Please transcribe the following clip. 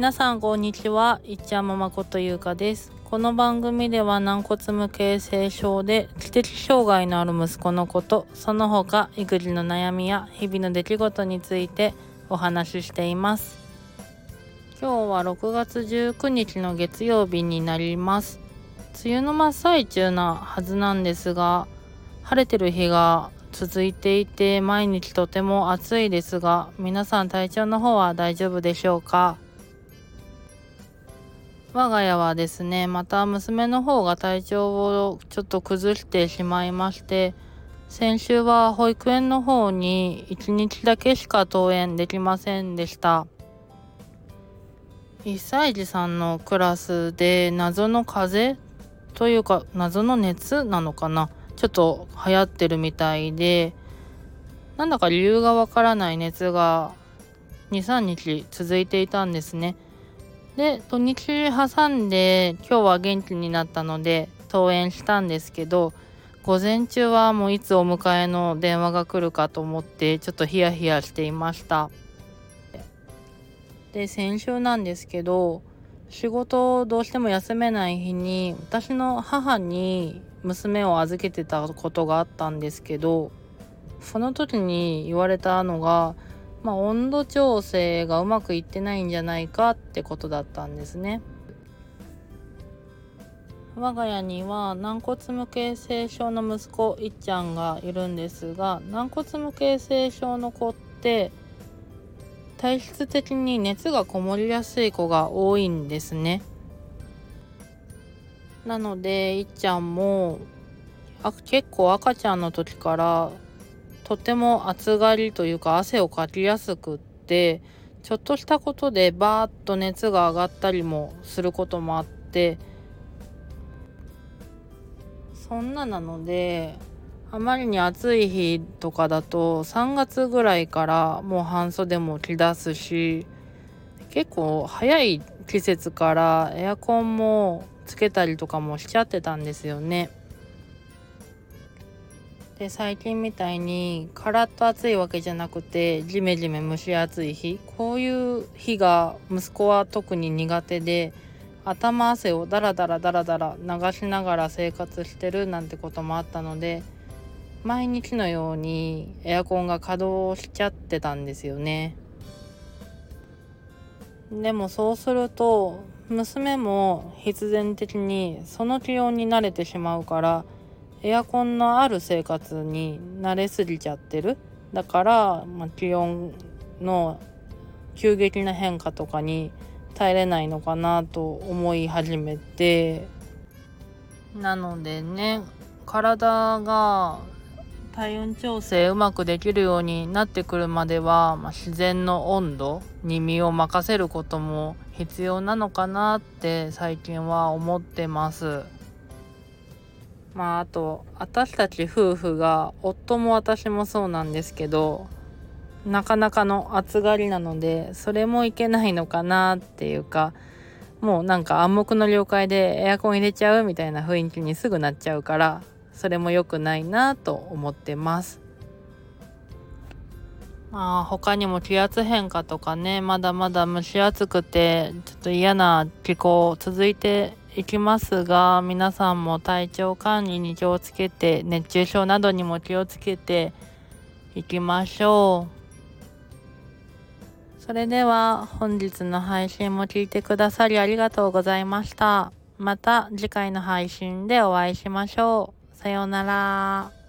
皆さんこんにちは。いっちゃんままことゆうかです。この番組では軟骨無形性症で知的障害のある息子のことその他育児の悩みや日々の出来事についてお話ししています。今日は6月19日の月曜日になります。梅雨の真っ最中なはずなんですが晴れてる日が続いていて毎日とても暑いですが皆さん体調の方は大丈夫でしょうか？我が家はですねまた娘の方が体調をちょっと崩してしまいまして先週は保育園の方に1日だけしか登園できませんでした1歳児さんのクラスで謎の風邪というか謎の熱なのかな？ちょっと流行ってるみたいでなんだか理由がわからない熱が23日続いていたんですね。で土日挟んで今日は元気になったので登園したんですけど午前中はもういつお迎えの電話が来るかと思ってちょっとヒヤヒヤしていました。で先週なんですけど仕事をどうしても休めない日に私の母に娘を預けてたことがあったんですけどその時に言われたのがまあ、温度調整がうまくいってないんじゃないかってことだったんですね。我が家には軟骨無形成症の息子いっちゃんがいるんですが軟骨無形成症の子って体質的に熱がこもりやすい子が多いんですね。なのでいっちゃんもあ結構赤ちゃんの時からとても暑がりというか汗をかきやすくってちょっとしたことでバーッと熱が上がったりもすることもあってそんななのであまりに暑い日とかだと3月ぐらいからもう半袖も着出すし結構早い季節からエアコンもつけたりとかもしちゃってたんですよね。で最近みたいにカラッと暑いわけじゃなくてジメジメ蒸し暑い日。こういう日が息子は特に苦手で頭汗をダラダラダラダラ流しながら生活してるなんてこともあったので毎日のようにエアコンが稼働しちゃってたんですよね。でもそうすると娘も必然的にその気温に慣れてしまうからエアコンのある生活に慣れすぎちゃってるだから、まあ、気温の急激な変化とかに耐えれないのかなと思い始めてなのでね体が体温調整うまくできるようになってくるまでは、まあ、自然の温度に身を任せることも必要なのかなって最近は思ってます。まああと私たち夫婦が夫も私もそうなんですけどなかなかの暑がりなのでそれもいけないのかなっていうかもうなんか暗黙の了解でエアコン入れちゃうみたいな雰囲気にすぐなっちゃうからそれも良くないなと思ってます。まあ他にも気圧変化とかねまだまだ蒸し暑くてちょっと嫌な気候続いていきますが皆さんも体調管理に気をつけて熱中症などにも気をつけていきましょう。それでは本日の配信も聞いてくださりありがとうございました。また次回の配信でお会いしましょう。さようなら。